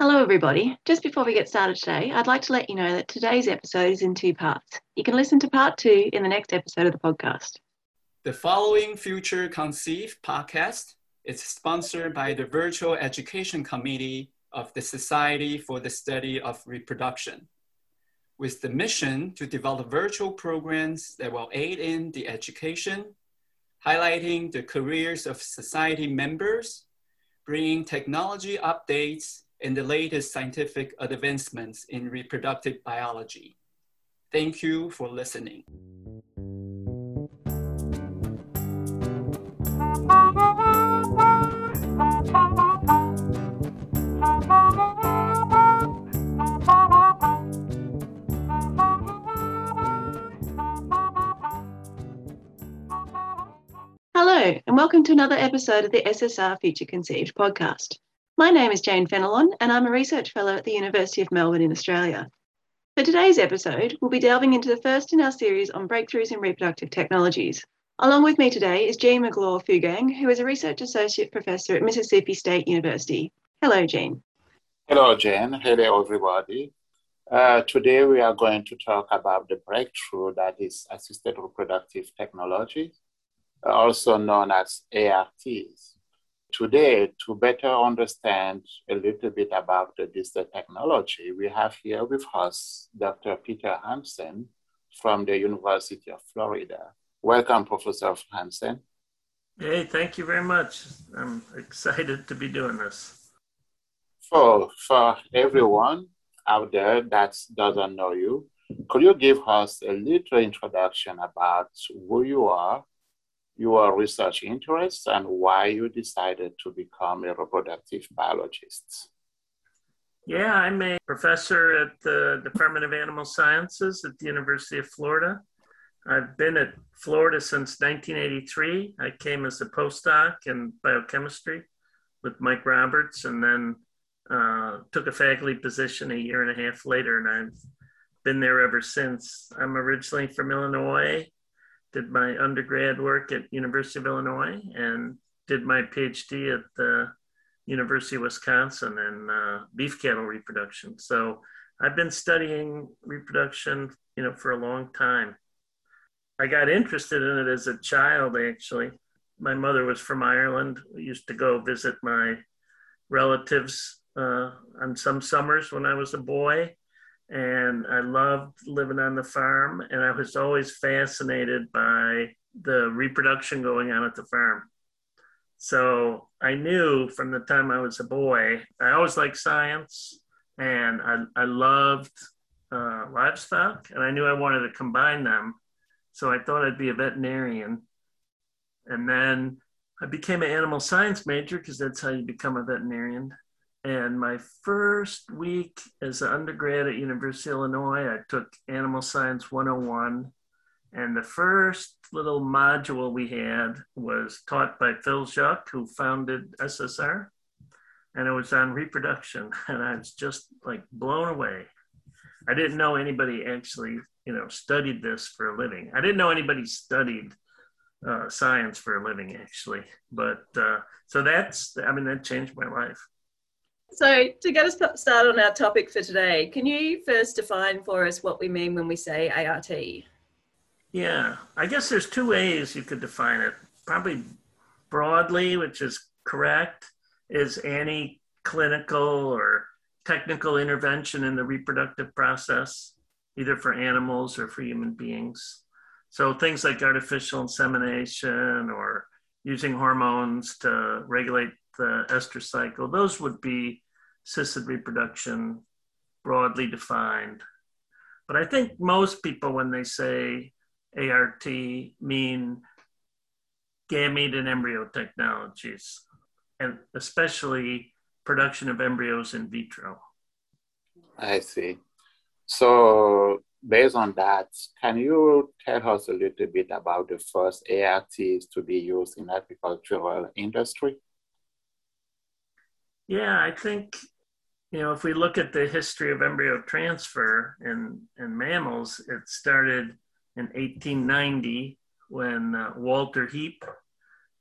Hello, everybody. Just before we get started today, I'd like to let you know that today's episode is in two parts. You can listen to part two in the next episode of the podcast. The following Future Conceive podcast is sponsored by the Virtual Education Committee of the Society for the Study of Reproduction, with the mission to develop virtual programs that will aid in the education, highlighting the careers of society members, bringing technology updates and the latest scientific advancements in reproductive biology. Thank you for listening. Hello, and welcome to another episode of the SSR Future Conceived podcast. My name is Jane Fenelon, and I'm a research fellow at the University of Melbourne in Australia. For today's episode, we'll be delving into the first in our series on breakthroughs in reproductive technologies. Along with me today is Jean-Magloire Feugang, who is a research associate professor at Mississippi State University. Hello, Jean. Hello, Jane. Hello, everybody. Uh, today we are going to talk about the breakthrough that is assisted reproductive technology, also known as ARTs. Today, to better understand a little bit about this technology, we have here with us Dr. Peter Hansen from the University of Florida. Welcome, Professor Hansen. Hey, thank you very much. I'm excited to be doing this. For, for everyone out there that doesn't know you, could you give us a little introduction about who you are your research interests and why you decided to become a reproductive biologist. Yeah, I'm a professor at the Department of Animal Sciences at the University of Florida. I've been at Florida since 1983. I came as a postdoc in biochemistry with Mike Roberts and then uh, took a faculty position a year and a half later, and I've been there ever since. I'm originally from Illinois did my undergrad work at University of Illinois and did my PhD at the University of Wisconsin in uh, beef cattle reproduction. So I've been studying reproduction, you know, for a long time. I got interested in it as a child, actually. My mother was from Ireland. We used to go visit my relatives uh, on some summers when I was a boy and I loved living on the farm. And I was always fascinated by the reproduction going on at the farm. So I knew from the time I was a boy, I always liked science and I, I loved uh, livestock, and I knew I wanted to combine them. So I thought I'd be a veterinarian. And then I became an animal science major because that's how you become a veterinarian. And my first week as an undergrad at University of Illinois, I took Animal Science 101. And the first little module we had was taught by Phil Dziuk, who founded SSR. And it was on reproduction. And I was just like blown away. I didn't know anybody actually, you know, studied this for a living. I didn't know anybody studied uh, science for a living, actually. But uh, so that's, I mean, that changed my life. So, to get us started on our topic for today, can you first define for us what we mean when we say ART? Yeah, I guess there's two ways you could define it. Probably broadly, which is correct, is any clinical or technical intervention in the reproductive process, either for animals or for human beings. So things like artificial insemination or using hormones to regulate the estrous cycle, those would be assisted reproduction broadly defined. But I think most people, when they say ART, mean gamete and embryo technologies, and especially production of embryos in vitro. I see. So, based on that, can you tell us a little bit about the first ARTs to be used in agricultural industry? Yeah, I think you know if we look at the history of embryo transfer in in mammals, it started in 1890 when uh, Walter Heape,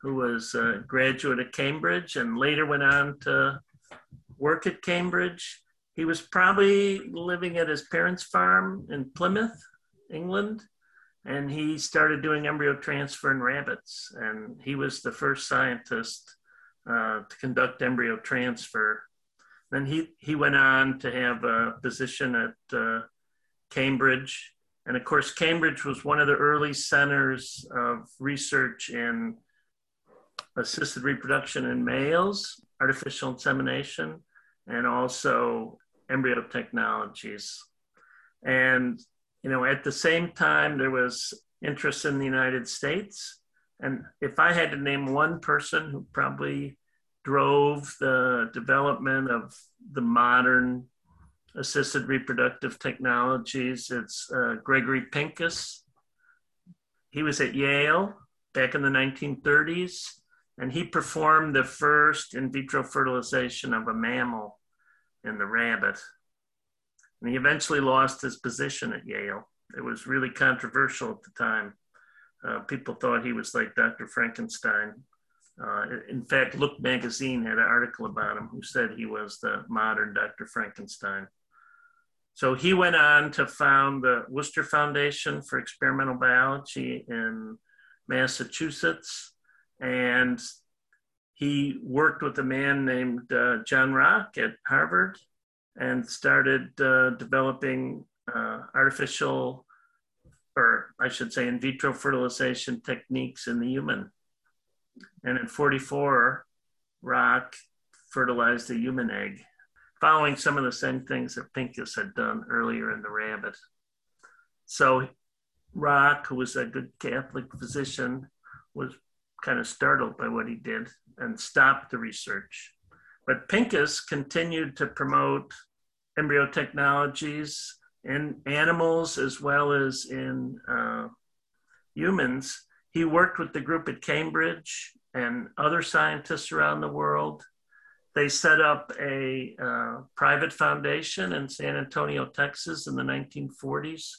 who was a graduate of Cambridge and later went on to work at Cambridge. He was probably living at his parents' farm in Plymouth, England, and he started doing embryo transfer in rabbits. And he was the first scientist uh, to conduct embryo transfer. Then he, he went on to have a position at uh, Cambridge. And of course, Cambridge was one of the early centers of research in assisted reproduction in males, artificial insemination, and also embryo technologies. And, you know, at the same time, there was interest in the United States. And if I had to name one person who probably drove the development of the modern assisted reproductive technologies, it's uh, Gregory Pincus. He was at Yale back in the 1930s, and he performed the first in vitro fertilization of a mammal in the rabbit. And he eventually lost his position at Yale. It was really controversial at the time. Uh, people thought he was like Dr. Frankenstein. Uh, in fact, Look magazine had an article about him who said he was the modern Dr. Frankenstein. So he went on to found the Worcester Foundation for Experimental Biology in Massachusetts. And he worked with a man named uh, John Rock at Harvard and started uh, developing uh, artificial, or I should say, in vitro fertilization techniques in the human. And in 44, Rock fertilized a human egg, following some of the same things that Pincus had done earlier in the rabbit. So Rock, who was a good Catholic physician, was kind of startled by what he did and stopped the research. But Pincus continued to promote embryo technologies in animals as well as in uh, humans. He worked with the group at Cambridge and other scientists around the world. They set up a uh, private foundation in San Antonio, Texas in the 1940s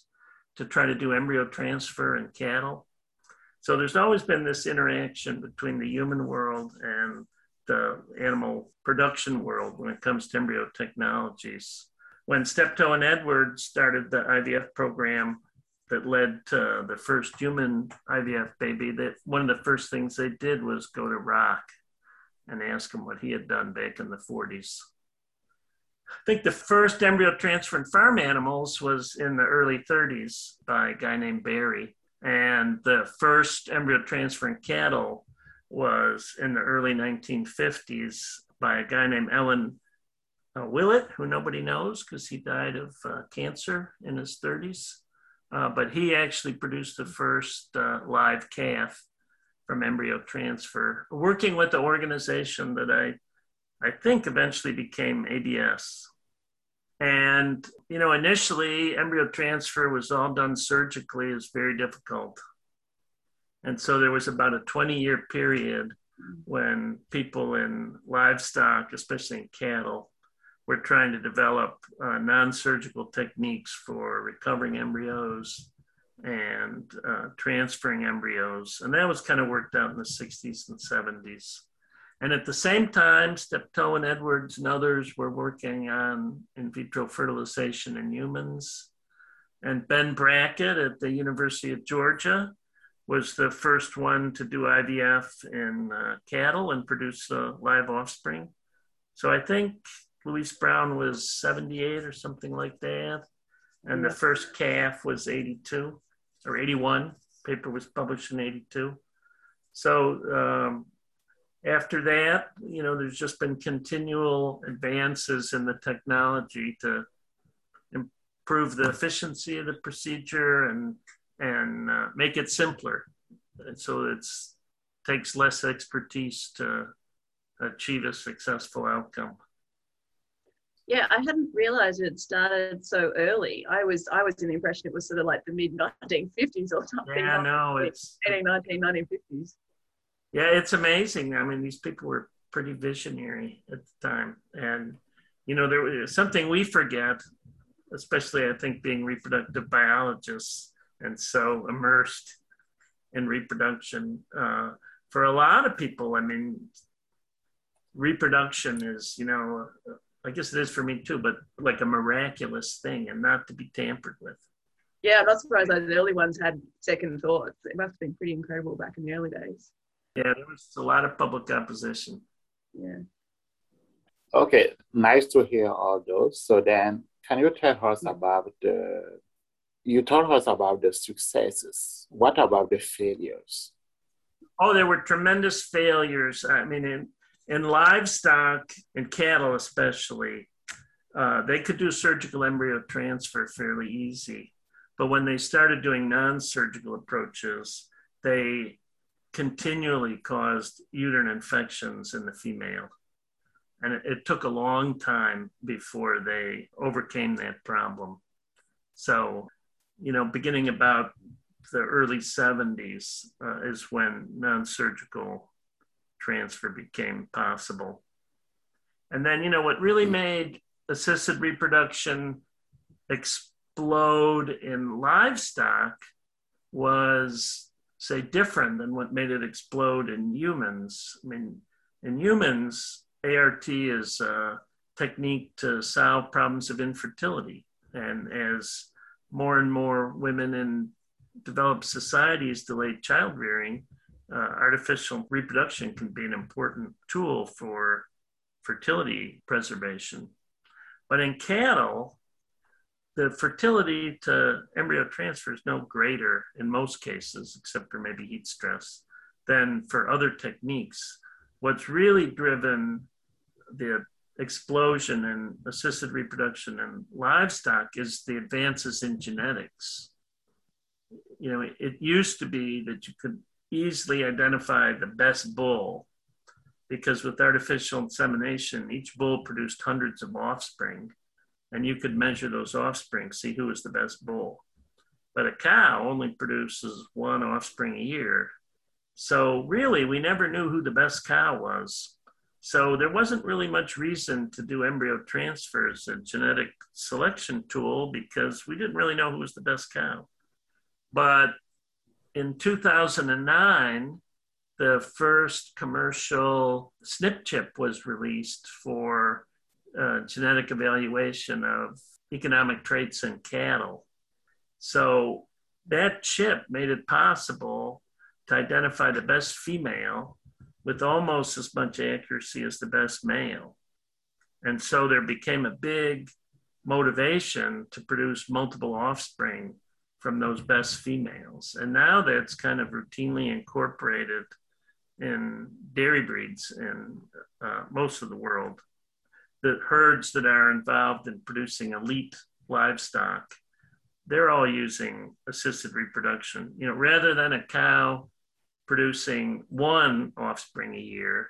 to try to do embryo transfer in cattle. So there's always been this interaction between the human world and the animal production world when it comes to embryo technologies. When Steptoe and Edwards started the IVF program that led to the first human IVF baby, that one of the first things they did was go to Rock and ask him what he had done back in the 40s. I think the first embryo transfer in farm animals was in the early 30s by a guy named Berry. And the first embryo transfer in cattle was in the early 1950s by a guy named Ellen uh, Willett, who nobody knows because he died of uh, cancer in his 30s. Uh, but he actually produced the first uh, live calf from embryo transfer, working with the organization that I, I think eventually became ABS. And, you know, initially embryo transfer was all done surgically, is very difficult. And so there was about a 20 year period when people in livestock, especially in cattle, were trying to develop uh, non surgical techniques for recovering embryos and uh, transferring embryos. And that was kind of worked out in the 60s and 70s. And at the same time, Steptoe and Edwards and others were working on in vitro fertilization in humans. And Ben Brackett at the University of Georgia was the first one to do IVF in uh, cattle and produce uh, live offspring. So I think Louise Brown was 78 or something like that. And the first calf was 82 or 81. Paper was published in 82. So um, after that, you know, there's just been continual advances in the technology to improve the efficiency of the procedure and and uh, make it simpler. And so it takes less expertise to achieve a successful outcome. Yeah, I hadn't realized it started so early. I was I was in the impression it was sort of like the mid 1950s or something. Yeah, no, it's 18, 19, 1950s. Yeah, it's amazing. I mean, these people were pretty visionary at the time. And, you know, there was something we forget, especially I think being reproductive biologists and so immersed in reproduction. Uh, for a lot of people, I mean, reproduction is, you know, I guess it is for me too, but like a miraculous thing and not to be tampered with. Yeah, I'm not surprised those early ones had second thoughts. It must have been pretty incredible back in the early days. Yeah, there was a lot of public opposition. Yeah. Okay, nice to hear all those. So then, can you tell us mm-hmm. about the? You told us about the successes. What about the failures? Oh, there were tremendous failures. I mean, in livestock and cattle, especially, uh, they could do surgical embryo transfer fairly easy. But when they started doing non surgical approaches, they continually caused uterine infections in the female. And it, it, took a long time before they overcame that problem. So, you know, beginning about the early 70s uh, is when non surgical transfer became possible. And then, you know, what really mm-hmm. made assisted reproduction explode in livestock was, say, different than what made it explode in humans. I mean, in humans, ART is a technique to solve problems of infertility. And as more and more women in developed societies delayed child rearing, uh, artificial reproduction can be an important tool for fertility preservation. But in cattle, the fertility to embryo transfer is no greater in most cases, except for maybe heat stress, than for other techniques. What's really driven the explosion in assisted reproduction in livestock is the advances in genetics. You know, it used to be that you could easily identify the best bull because with artificial insemination, each bull produced hundreds of offspring, and you could measure those offspring, see who was the best bull. But a cow only produces one offspring a year. So, really, we never knew who the best cow was. So, there wasn't really much reason to do embryo transfers, a genetic selection tool, because we didn't really know who was the best cow. But in 2009, the first commercial SNP chip was released for uh, genetic evaluation of economic traits in cattle. So that chip made it possible to identify the best female with almost as much accuracy as the best male. And so there became a big motivation to produce multiple offspring from those best females. And now that's kind of routinely incorporated in dairy breeds in uh, most of the world. The herds that are involved in producing elite livestock, they're all using assisted reproduction. You know, rather than a cow producing one offspring a year,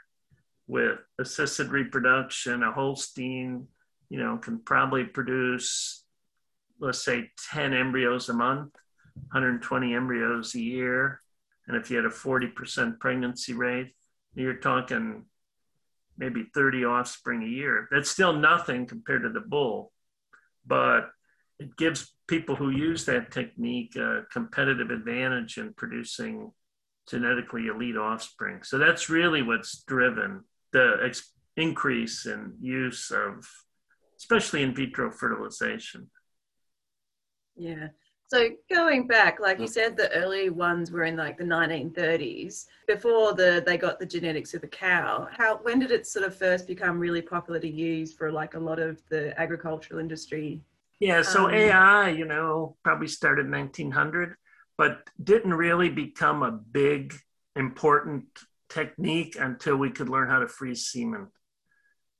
with assisted reproduction, a Holstein, you know, can probably produce let's say 10 embryos a month, 120 embryos a year. And if you had a 40% pregnancy rate, you're talking maybe 30 offspring a year. That's still nothing compared to the bull, but it gives people who use that technique a competitive advantage in producing genetically elite offspring. So that's really what's driven the ex- increase in use of, especially in vitro fertilization. Yeah. So going back, like you said, the early ones were in like the 1930s before the they got the genetics of the cow. How when did it sort of first become really popular to use for like a lot of the agricultural industry? Yeah, so um, AI, you know, probably started 1900, but didn't really become a big important technique until we could learn how to freeze semen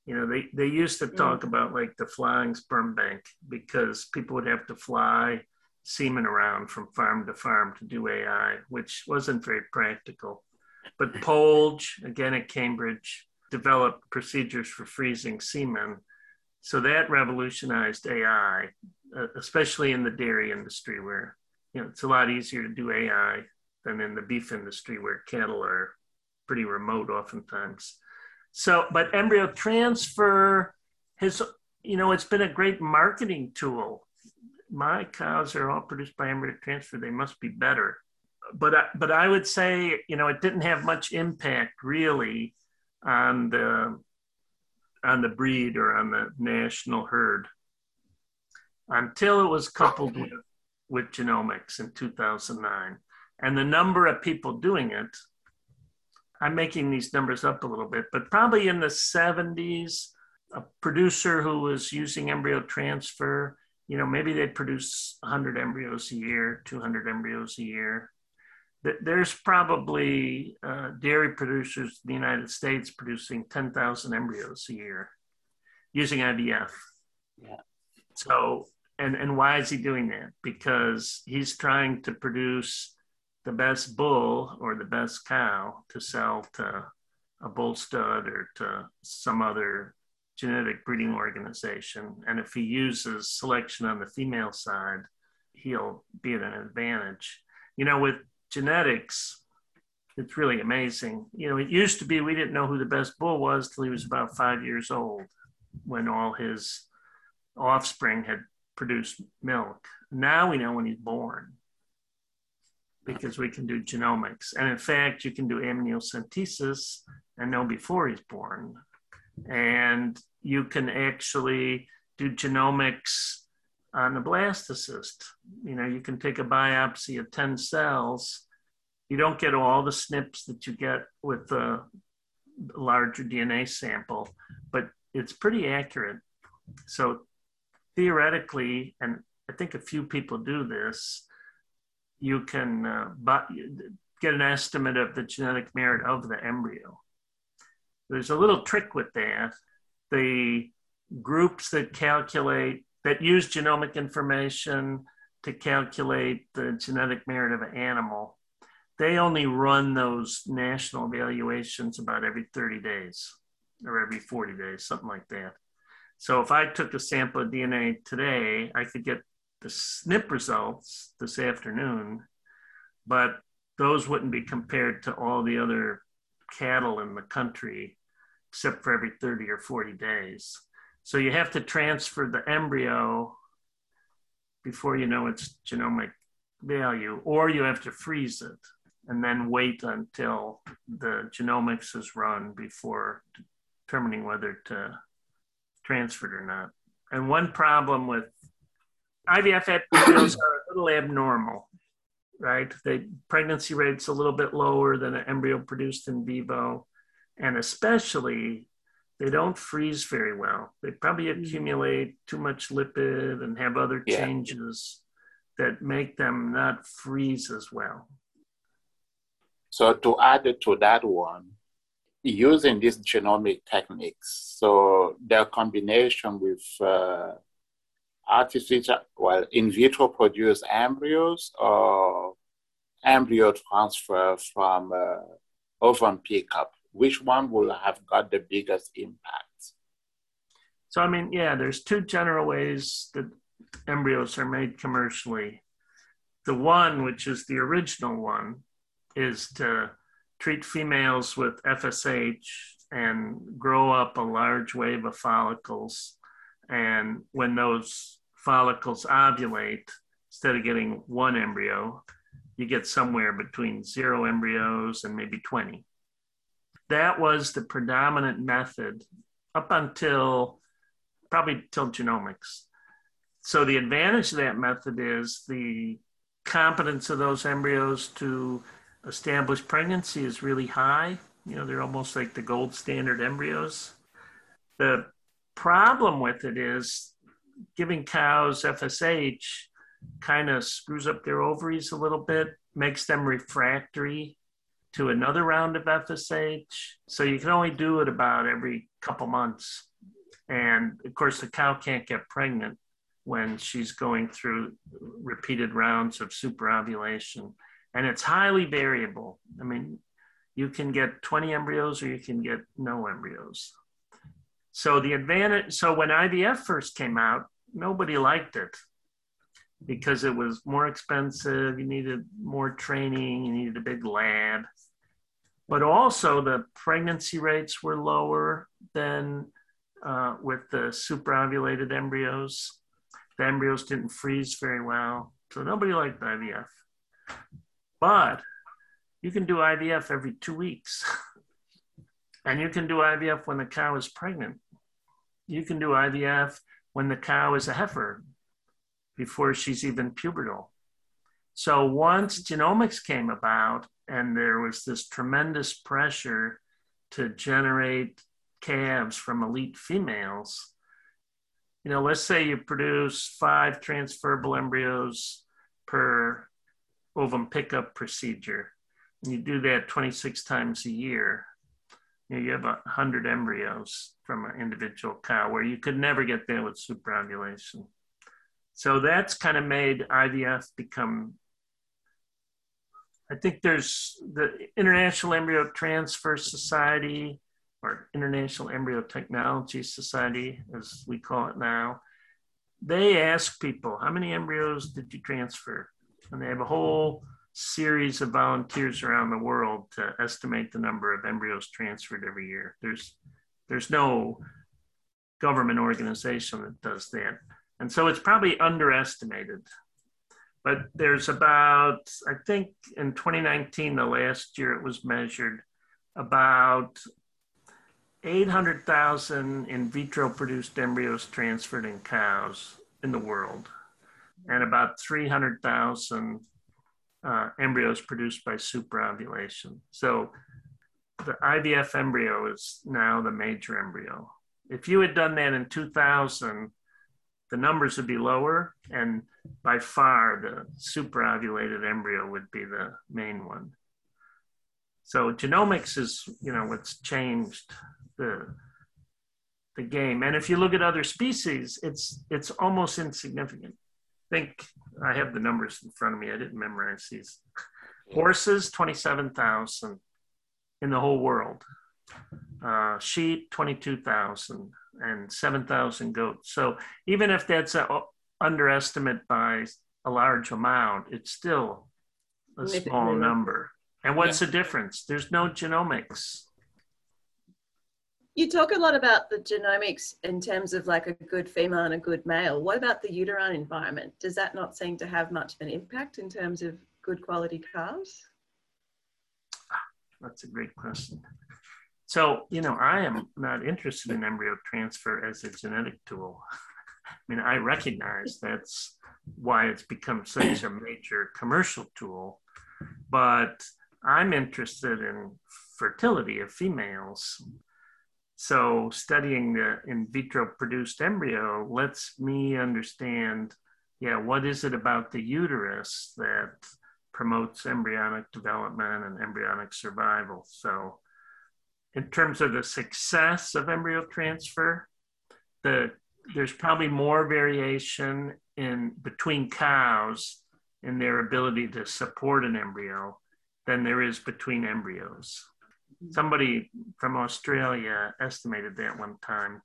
you know they, they used to talk mm. about like the flying sperm bank because people would have to fly semen around from farm to farm to do ai which wasn't very practical. But polge again at cambridge developed procedures for freezing semen. So that revolutionized ai uh, especially in the dairy industry where you know it's a lot easier to do ai than in the beef industry where cattle are pretty remote oftentimes so, but embryo transfer has, you know, it's been a great marketing tool. My cows are all produced by embryo transfer. They must be better. But, but I would say, you know, it didn't have much impact really on the on the breed or on the national herd until it was coupled with, with genomics in 2009. And the number of people doing it, I'm making these numbers up a little bit, but probably in the 70s, a producer who was using embryo transfer, you know, maybe they'd produce 100 embryos a year, 200 embryos a year. There's probably uh, dairy producers in the United States producing 10,000 embryos a year using IVF. Yeah. So, and, and why is he doing that? Because he's trying to produce the best bull or the best cow to sell to a bull stud or to some other genetic breeding organization. And if he uses selection on the female side, he'll be at an advantage. You know, with genetics, it's really amazing. You know, it used to be we didn't know who the best bull was till he was about five years old when all his offspring had produced milk. Now we know when he's born because we can do genomics. And in fact, you can do amniocentesis and know before he's born. And you can actually do genomics on the blastocyst. You know, you can take a biopsy of 10 cells. You don't get all the SNPs that you get with the larger DNA sample, but it's pretty accurate. So theoretically, and I think a few people do this, you can uh, get an estimate of the genetic merit of the embryo. There's a little trick with that. The groups that calculate, that use genomic information to calculate the genetic merit of an animal, they only run those national evaluations about every 30 days or every 40 days, something like that. So if I took a sample of DNA today, I could get the SNP results this afternoon, but those wouldn't be compared to all the other cattle in the country, except for every 30 or 40 days. So you have to transfer the embryo before you know its genomic value, or you have to freeze it and then wait until the genomics is run before determining whether to transfer it or not. And one problem with IVF embryos are a little abnormal, right? The pregnancy rate's a little bit lower than an embryo produced in vivo, and especially they don't freeze very well. They probably mm. accumulate too much lipid and have other yeah. changes that make them not freeze as well. So to add to that one, using these genomic techniques, so their combination with uh, artificial, well, in vitro produced embryos or embryo transfer from uh, ovum pickup, which one will have got the biggest impact? So, I mean, yeah, there's two general ways that embryos are made commercially. The one, which is the original one, is to treat females with FSH and grow up a large wave of follicles. And when those follicles ovulate, instead of getting one embryo, you get somewhere between zero embryos and maybe 20. That was the predominant method up until probably till genomics. So the advantage of that method is the competence of those embryos to establish pregnancy is really high. You know, they're almost like the gold standard embryos. The problem with it is giving cows FSH kind of screws up their ovaries a little bit, makes them refractory to another round of FSH. So you can only do it about every couple months. And of course, the cow can't get pregnant when she's going through repeated rounds of superovulation. And it's highly variable. I mean, you can get 20 embryos or you can get no embryos. So the advantage, so when IVF first came out, nobody liked it because it was more expensive. You needed more training. You needed a big lab. But also the pregnancy rates were lower than uh, with the superovulated embryos. The embryos didn't freeze very well. So nobody liked IVF. But you can do IVF every two weeks. and you can do IVF when the cow is pregnant you can do IVF when the cow is a heifer before she's even pubertal. So once genomics came about and there was this tremendous pressure to generate calves from elite females, you know, let's say you produce five transferable embryos per ovum pickup procedure, and you do that 26 times a year, you, know, you have 100 embryos from an individual cow, where you could never get there with superovulation. So that's kind of made IVF become. I think there's the International Embryo Transfer Society or International Embryo Technology Society, as we call it now. They ask people, how many embryos did you transfer? And they have a whole series of volunteers around the world to estimate the number of embryos transferred every year. There's there's no government organization that does that. And so it's probably underestimated. But there's about, I think in 2019, the last year it was measured, about 800,000 in vitro produced embryos transferred in cows in the world, and about 300,000 uh, embryos produced by superovulation. So the IVF embryo is now the major embryo. If you had done that in 2000, the numbers would be lower, and by far the superovulated embryo would be the main one. So genomics is, you know, what's changed the the game. And if you look at other species, it's it's almost insignificant. Think I have the numbers in front of me. I didn't memorize these. Horses, 27,000 in the whole world. Uh, sheep, 22,000 and 7,000 goats. So even if that's an underestimate by a large amount, it's still a small number. And what's yeah. the difference? There's no genomics. You talk a lot about the genomics in terms of like a good female and a good male. What about the uterine environment? Does that not seem to have much of an impact in terms of good quality calves? That's a great question. So, you know, I am not interested in embryo transfer as a genetic tool. I mean, I recognize that's why it's become such a major commercial tool, but I'm interested in fertility of females. So, studying the in vitro produced embryo lets me understand yeah, what is it about the uterus that promotes embryonic development and embryonic survival? So, in terms of the success of embryo transfer, the, there's probably more variation in between cows in their ability to support an embryo than there is between embryos. Somebody from Australia estimated that one time.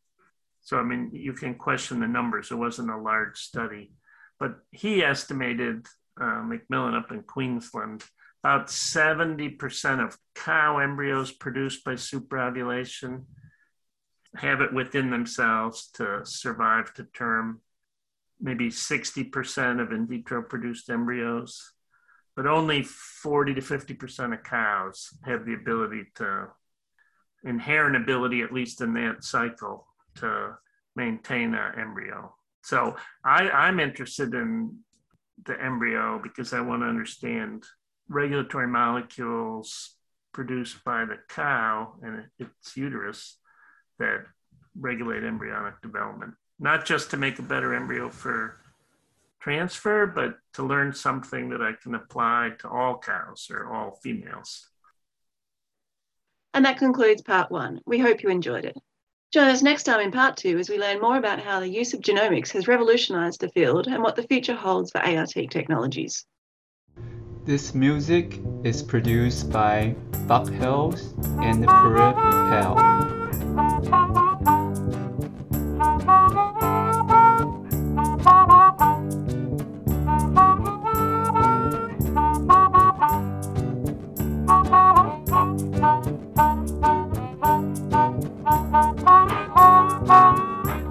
So, I mean, you can question the numbers. It wasn't a large study, but he estimated, uh, McMillan up in Queensland, about 70% of cow embryos produced by superovulation have it within themselves to survive to term. Maybe 60% of in vitro produced embryos, but only 40 to 50% of cows have the ability to, inherent ability, at least in that cycle, to maintain an embryo. So I, I'm interested in the embryo because I want to understand regulatory molecules produced by the cow and its uterus that regulate embryonic development, not just to make a better embryo for transfer, but to learn something that I can apply to all cows or all females. And that concludes part one. We hope you enjoyed it. Join us next time in part two as we learn more about how the use of genomics has revolutionized the field and what the future holds for ART technologies. This music is produced by Buck Hills and Parib Pell.